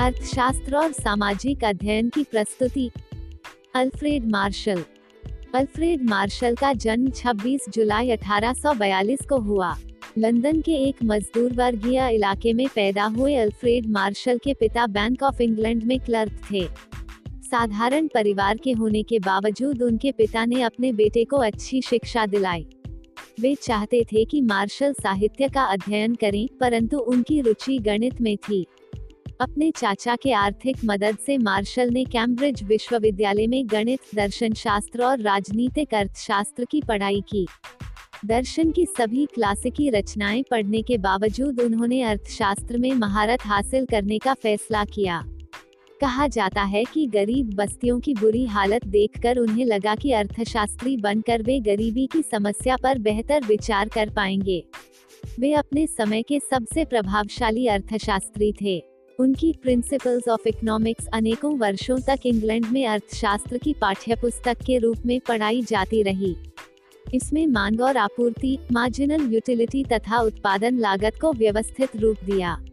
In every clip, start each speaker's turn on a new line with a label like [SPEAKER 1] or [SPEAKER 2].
[SPEAKER 1] अर्थशास्त्र और सामाजिक अध्ययन की प्रस्तुति। Alfred Marshall. अल्फ्रेड मार्शल का जन्म 26 जुलाई 1842 को हुआ। लंदन के एक मजदूर वर्गीय इलाके में पैदा हुए अल्फ्रेड मार्शल के पिता बैंक ऑफ़ इंग्लैंड में क्लर्क थे। साधारण परिवार के होने के बावजूद उनके पिता ने अपने बेटे को अच्छी शिक्षा दिलाई। वे चाहते थे कि मार्शल साहित्य का अध्ययन करें, परंतु उनकी रुचि गणित में थी। अपने चाचा के आर्थिक मदद से मार्शल ने कैम्ब्रिज विश्वविद्यालय में गणित दर्शन शास्त्र और राजनीतिक अर्थशास्त्र की पढ़ाई की। दर्शन की सभी क्लासिकी रचनाएँ पढ़ने के बावजूद उन्होंने अर्थशास्त्र में महारत हासिल करने का फैसला किया। कहा जाता है कि गरीब बस्तियों की बुरी हालत देखकर उन्हें लगा कि अर्थशास्त्री बनकर वे गरीबी की समस्या पर बेहतर विचार कर पाएँगे। वे अपने समय के सबसे प्रभावशाली अर्थशास्त्री थे। उनकी प्रिंसिपल्स ऑफ़ इकोनॉमिक्स अनेकों वर्षों तक इंग्लैंड में अर्थशास्त्र की पाठ्यपुस्तक के रूप में पढ़ाई जाती रही। इसमें मांग और आपूर्ति मार्जिनल यूटिलिटी तथा उत्पादन लागत को व्यवस्थित रूप दिया।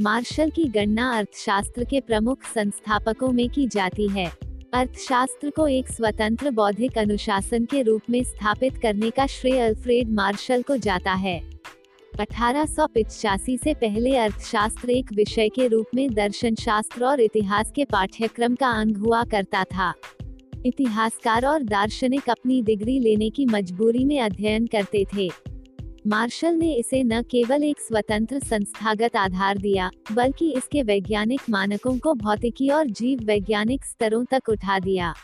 [SPEAKER 1] मार्शल की गणना अर्थशास्त्र के प्रमुख संस्थापकों में की जाती है। अर्थशास्त्र को एक स्वतंत्र बौद्धिक अनुशासन के रूप में स्थापित करने का श्रेय अल्फ्रेड मार्शल को जाता है। अठारह से पहले अर्थशास्त्र एक विषय के रूप में दर्शन शास्त्र और इतिहास के पाठ्यक्रम का अंग हुआ करता था। इतिहासकार और दार्शनिक अपनी डिग्री लेने की मजबूरी में अध्ययन करते थे। मार्शल ने इसे न केवल एक स्वतंत्र संस्थागत आधार दिया, बल्कि इसके वैज्ञानिक मानकों को भौतिकी और जीव वैज्ञानिक स्तरों तक उठा दिया।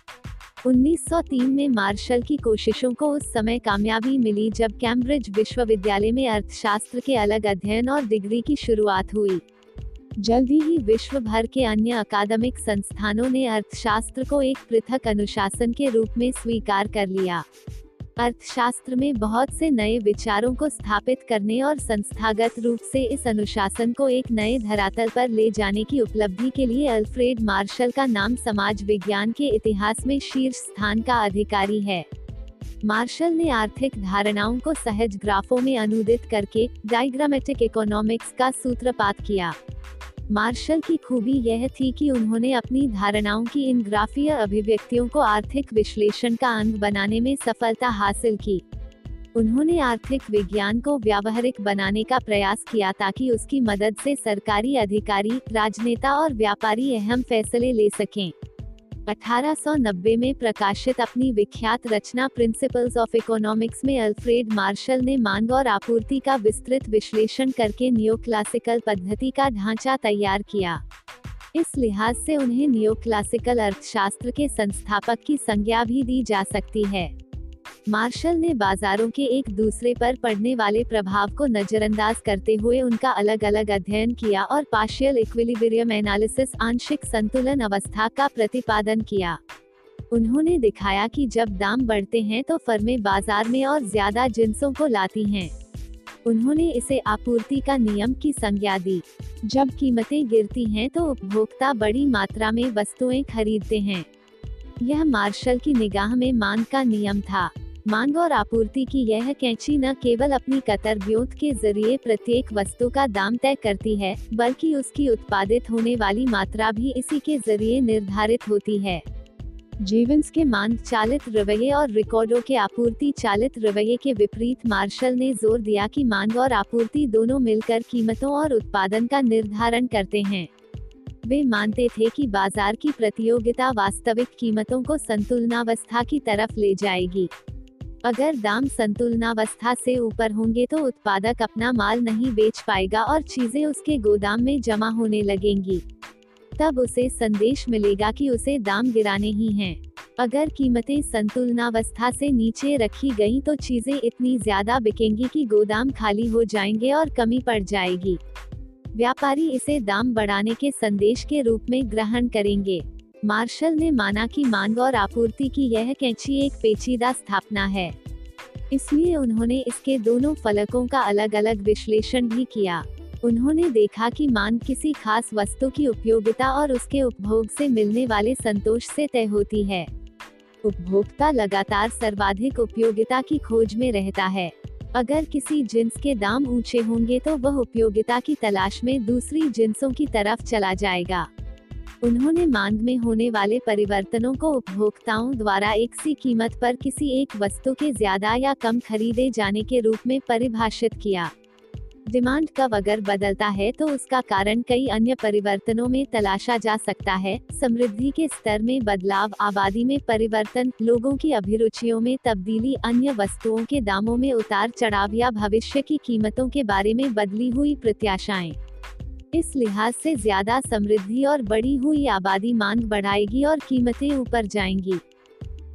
[SPEAKER 1] 1903 में मार्शल की कोशिशों को उस समय कामयाबी मिली जब कैम्ब्रिज विश्वविद्यालय में अर्थशास्त्र के अलग अध्ययन और डिग्री की शुरुआत हुई। जल्दी ही विश्व भर के अन्य अकादमिक संस्थानों ने अर्थशास्त्र को एक पृथक अनुशासन के रूप में स्वीकार कर लिया। अर्थशास्त्र में बहुत से नए विचारों को स्थापित करने और संस्थागत रूप से इस अनुशासन को एक नए धरातल पर ले जाने की उपलब्धि के लिए अल्फ्रेड मार्शल का नाम समाज विज्ञान के इतिहास में शीर्ष स्थान का अधिकारी है। मार्शल ने आर्थिक धारणाओं को सहज ग्राफों में अनुदित करके डायग्रामेटिक इकोनॉमिक्स का सूत्रपात किया। मार्शल की खूबी यह थी कि उन्होंने अपनी धारणाओं की इन ग्राफीय अभिव्यक्तियों को आर्थिक विश्लेषण का अंग बनाने में सफलता हासिल की। उन्होंने आर्थिक विज्ञान को व्यावहारिक बनाने का प्रयास किया ताकि उसकी मदद से सरकारी अधिकारी, राजनेता और व्यापारी अहम फैसले ले सकें। 1890 में प्रकाशित अपनी विख्यात रचना प्रिंसिपल्स ऑफ़ इकोनॉमिक्स में अल्फ्रेड मार्शल ने मांग और आपूर्ति का विस्तृत विश्लेषण करके नियो क्लासिकल पद्धति का ढांचा तैयार किया। इस लिहाज से उन्हें नियो क्लासिकल अर्थशास्त्र के संस्थापक की संज्ञा भी दी जा सकती है। मार्शल ने बाजारों के एक दूसरे पर पड़ने वाले प्रभाव को नजरअंदाज करते हुए उनका अलग अलग अध्ययन किया और पार्शियल इक्विलिब्रियम एनालिसिस आंशिक संतुलन अवस्था का प्रतिपादन किया। उन्होंने दिखाया कि जब दाम बढ़ते हैं तो फर्में बाज़ार में और ज़्यादा जिनसों को लाती हैं। उन्होंने इसे आपूर्ति का नियम की संज्ञा दी। जब कीमतें गिरती हैं तो उपभोक्ता बड़ी मात्रा में वस्तुएँ खरीदते हैं। यह मार्शल की निगाह में मांग का नियम था। मांग और आपूर्ति की यह कैंची न केवल अपनी कतर व्योत के ज़रिए प्रत्येक वस्तु का दाम तय करती है, बल्कि उसकी उत्पादित होने वाली मात्रा भी इसी के ज़रिए निर्धारित होती है। जीवंस के मांग चालित रवैये और रिकॉर्डो के आपूर्ति चालित रवैये के विपरीत मार्शल ने ज़ोर दिया कि मांग और आपूर्ति दोनों मिलकर कीमतों और उत्पादन का निर्धारण करते हैं। वे मानते थे कि बाज़ार की प्रतियोगिता वास्तविक कीमतों को संतुलनावस्था की तरफ़ ले जाएगी। अगर दाम संतुलनावस्था से ऊपर होंगे तो उत्पादक अपना माल नहीं बेच पाएगा और चीज़ें उसके गोदाम में जमा होने लगेंगी। तब उसे संदेश मिलेगा कि उसे दाम गिराने ही हैं। अगर कीमतें संतुलनावस्था से नीचे रखी गईं तो चीज़ें इतनी ज़्यादा बिकेंगी कि गोदाम खाली हो जाएँगे और कमी पड़ जाएगी। व्यापारी इसे दाम बढ़ाने के संदेश के रूप में ग्रहण करेंगे। मार्शल ने माना कि मांग और आपूर्ति की यह कैंची एक पेचीदा स्थापना है। इसलिए उन्होंने इसके दोनों फलकों का अलग अलग विश्लेषण भी किया। उन्होंने देखा कि मांग किसी खास वस्तु की उपयोगिता और उसके उपभोग से मिलने वाले संतोष से तय होती है। उपभोक्ता लगातार सर्वाधिक उपयोगिता की खोज में रहता है। अगर किसी जिन्स के दाम ऊँचे होंगे तो वह उपयोगिता की तलाश में दूसरी जिन्सों की तरफ़ चला जाएगा। उन्होंने मांग में होने वाले परिवर्तनों को उपभोक्ताओं द्वारा एक सी कीमत पर किसी एक वस्तु के ज़्यादा या कम खरीदे जाने के रूप में परिभाषित किया। डिमांड कब अगर बदलता है तो उसका कारण कई अन्य परिवर्तनों में तलाशा जा सकता है। समृद्धि के स्तर में बदलाव, आबादी में परिवर्तन, लोगों की अभिरुचियों में तब्दीली, अन्य वस्तुओं के दामों में उतार चढ़ाव या भविष्य की कीमतों के बारे में बदली हुई प्रत्याशाएँ। इस लिहाज से ज़्यादा समृद्धि और बढ़ी हुई आबादी मांग बढ़ाएगी और कीमतें ऊपर जाएँगी।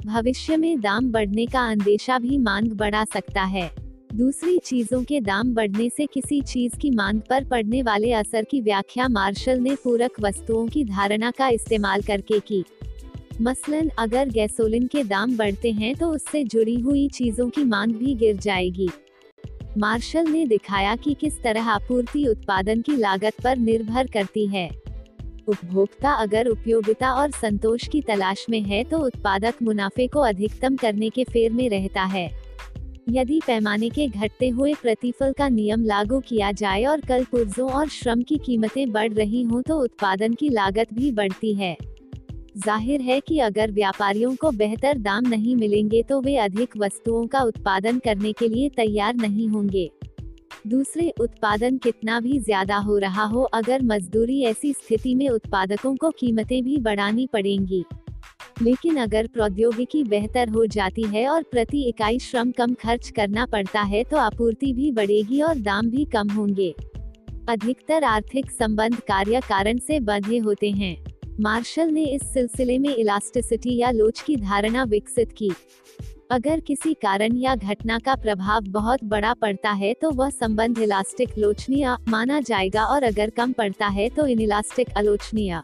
[SPEAKER 1] भविष्य में दाम बढ़ने का अंदेशा भी मांग बढ़ा सकता है। दूसरी चीज़ों के दाम बढ़ने से किसी चीज़ की मांग पर पड़ने वाले असर की व्याख्या मार्शल ने पूरक वस्तुओं की धारणा का इस्तेमाल करके की। मसलन, अगर गैसोलिन के दाम बढ़ते हैं तो उससे जुड़ी हुई चीज़ों की मांग भी गिर जाएगी। मार्शल ने दिखाया कि किस तरह आपूर्ति उत्पादन की लागत पर निर्भर करती है। उपभोक्ता अगर उपयोगिता और संतोष की तलाश में है तो उत्पादक मुनाफे को अधिकतम करने के फेर में रहता है। यदि पैमाने के घटते हुए प्रतिफल का नियम लागू किया जाए और कल पुर्जों और श्रम की कीमतें बढ़ रही हों तो उत्पादन की लागत भी बढ़ती है। ज़ाहिर है कि अगर व्यापारियों को बेहतर दाम नहीं मिलेंगे तो वे अधिक वस्तुओं का उत्पादन करने के लिए तैयार नहीं होंगे। दूसरे, उत्पादन कितना भी ज़्यादा हो रहा हो, अगर मजदूरी ऐसी स्थिति में उत्पादकों को कीमतें भी बढ़ानी पड़ेंगी। लेकिन अगर प्रौद्योगिकी बेहतर हो जाती है और प्रति इकाई श्रम कम खर्च करना पड़ता है तो आपूर्ति भी बढ़ेगी और दाम भी कम होंगे। अधिकतर आर्थिक संबंध कार्य कारण से बंधे होते हैं। मार्शल ने इस सिलसिले में इलास्टिसिटी या लोच की धारणा विकसित की। अगर किसी कारण या घटना का प्रभाव बहुत बड़ा पड़ता है तो वह संबंध इलास्टिक लोचनीय माना जाएगा और अगर कम पड़ता है तो इलास्टिक आलोचनीय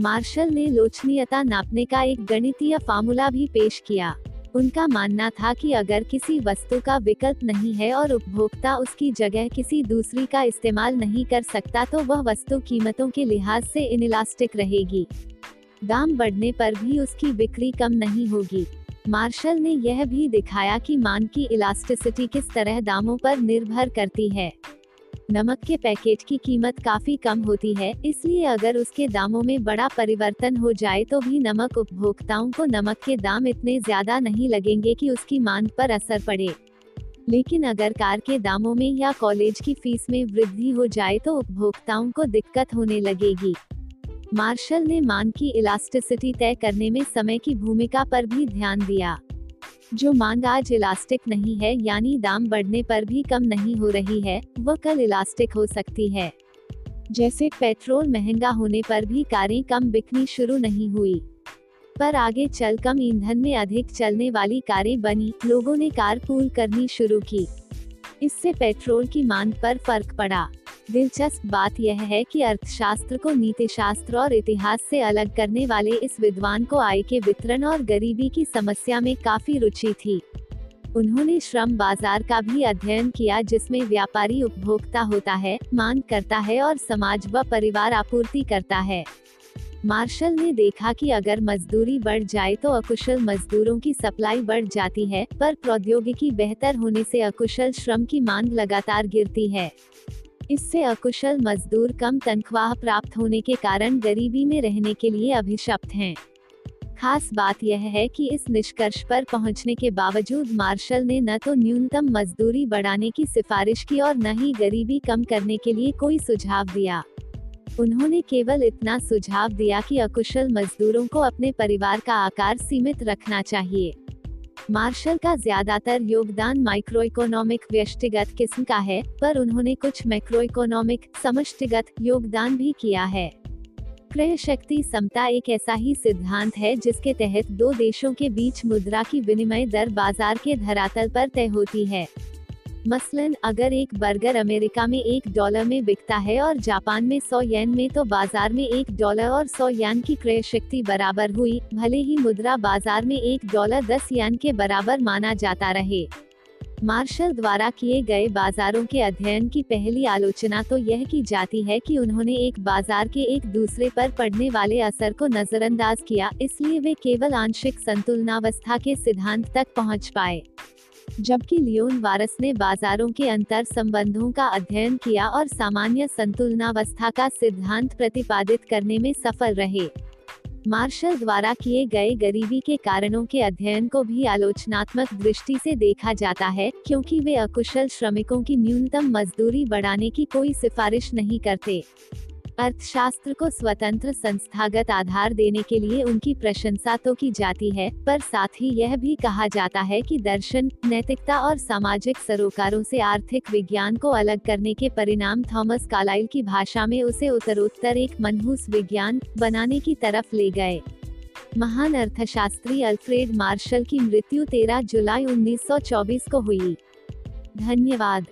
[SPEAKER 1] मार्शल ने लोचनीयता नापने का एक गणितीय फार्मूला भी पेश किया। उनका मानना था कि अगर किसी वस्तु का विकल्प नहीं है और उपभोक्ता उसकी जगह किसी दूसरी का इस्तेमाल नहीं कर सकता तो वह वस्तु कीमतों के लिहाज से इनलास्टिक रहेगी। दाम बढ़ने पर भी उसकी बिक्री कम नहीं होगी। मार्शल ने यह भी दिखाया कि मान की इलास्टिसिटी किस तरह दामों पर निर्भर करती है। नमक के पैकेट की कीमत काफ़ी कम होती है, इसलिए अगर उसके दामों में बड़ा परिवर्तन हो जाए तो भी नमक उपभोक्ताओं को नमक के दाम इतने ज़्यादा नहीं लगेंगे कि उसकी मांग पर असर पड़े। लेकिन अगर कार के दामों में या कॉलेज की फ़ीस में वृद्धि हो जाए तो उपभोक्ताओं को दिक्कत होने लगेगी। मार्शल ने मांग की इलास्टिसिटी तय करने में समय की भूमिका पर भी ध्यान दिया। जो मांग आज इलास्टिक नहीं है, यानी दाम बढ़ने पर भी कम नहीं हो रही है, वह कल इलास्टिक हो सकती है। जैसे पेट्रोल महँगा होने पर भी कारें कम बिकनी शुरू नहीं हुई। पर आगे चल कम ईंधन में अधिक चलने वाली कारें बनी, लोगों ने कार पूल करनी शुरू की। इससे पेट्रोल की मांग पर फ़र्क पड़ा। दिलचस्प बात यह है कि अर्थशास्त्र को नीति शास्त्र और इतिहास से अलग करने वाले इस विद्वान को आय के वितरण और गरीबी की समस्या में काफ़ी रुचि थी। उन्होंने श्रम बाज़ार का भी अध्ययन किया जिसमें व्यापारी उपभोक्ता होता है, मांग करता है और समाज व परिवार आपूर्ति करता है। मार्शल ने देखा कि अगर मजदूरी बढ़ जाए तो अकुशल मजदूरों की सप्लाई बढ़ जाती है, पर प्रौद्योगिकी बेहतर होने से अकुशल श्रम की मांग लगातार गिरती है। इससे अकुशल मजदूर कम तनख्वाह प्राप्त होने के कारण गरीबी में रहने के लिए अभिशप्त हैं। खास बात यह है कि इस निष्कर्ष पर पहुँचने के बावजूद मार्शल ने न तो न्यूनतम मजदूरी बढ़ाने की सिफारिश की और न ही गरीबी कम करने के लिए कोई सुझाव दिया। उन्होंने केवल इतना सुझाव दिया कि अकुशल मजदूरों को अपने परिवार का आकार सीमित रखना चाहिए। मार्शल का ज़्यादातर योगदान माइक्रो इकोनॉमिक व्यष्टिगत किस्म का है, पर उन्होंने कुछ मैक्रो इकोनॉमिक समष्टिगत योगदान भी किया है। क्रय शक्ति समता एक ऐसा ही सिद्धांत है जिसके तहत दो देशों के बीच मुद्रा की विनिमय दर बाज़ार के धरातल पर तय होती है। मसलन, अगर एक बर्गर अमेरिका में एक डॉलर में बिकता है और जापान में सौ येन में तो बाज़ार में एक डॉलर और सौ यान की क्रय शक्ति बराबर हुई। भले ही मुद्रा बाज़ार में एक डॉलर दस यान के बराबर माना जाता रहे। मार्शल द्वारा किए गए बाजारों के अध्ययन की पहली आलोचना तो यह की जाती है कि उन्होंने एक बाज़ार के एक दूसरे पर पड़ने वाले असर को नजरअंदाज किया, इसलिए वे केवल आंशिक संतुलनावस्था के सिद्धांत तक पहुँच पाए। जबकि लियोन वारस ने बाजारों के अंतर संबंधों का अध्ययन किया और सामान्य संतुलनावस्था का सिद्धांत प्रतिपादित करने में सफल रहे। मार्शल द्वारा किए गए गरीबी के कारणों के अध्ययन को भी आलोचनात्मक दृष्टि से देखा जाता है, क्योंकि वे अकुशल श्रमिकों की न्यूनतम मजदूरी बढ़ाने की कोई सिफारिश नहीं करते। अर्थशास्त्र को स्वतंत्र संस्थागत आधार देने के लिए उनकी प्रशंसा तो की जाती है, पर साथ ही यह भी कहा जाता है कि दर्शन, नैतिकता और सामाजिक सरोकारों से आर्थिक विज्ञान को अलग करने के परिणाम थॉमस कालाइल की भाषा में उसे उत्तरोत्तर एक मनहूस विज्ञान बनाने की तरफ़ ले गए। महान अर्थशास्त्री अल्फ्रेड मार्शल की मृत्यु 13 जुलाई 1924 को हुई। धन्यवाद।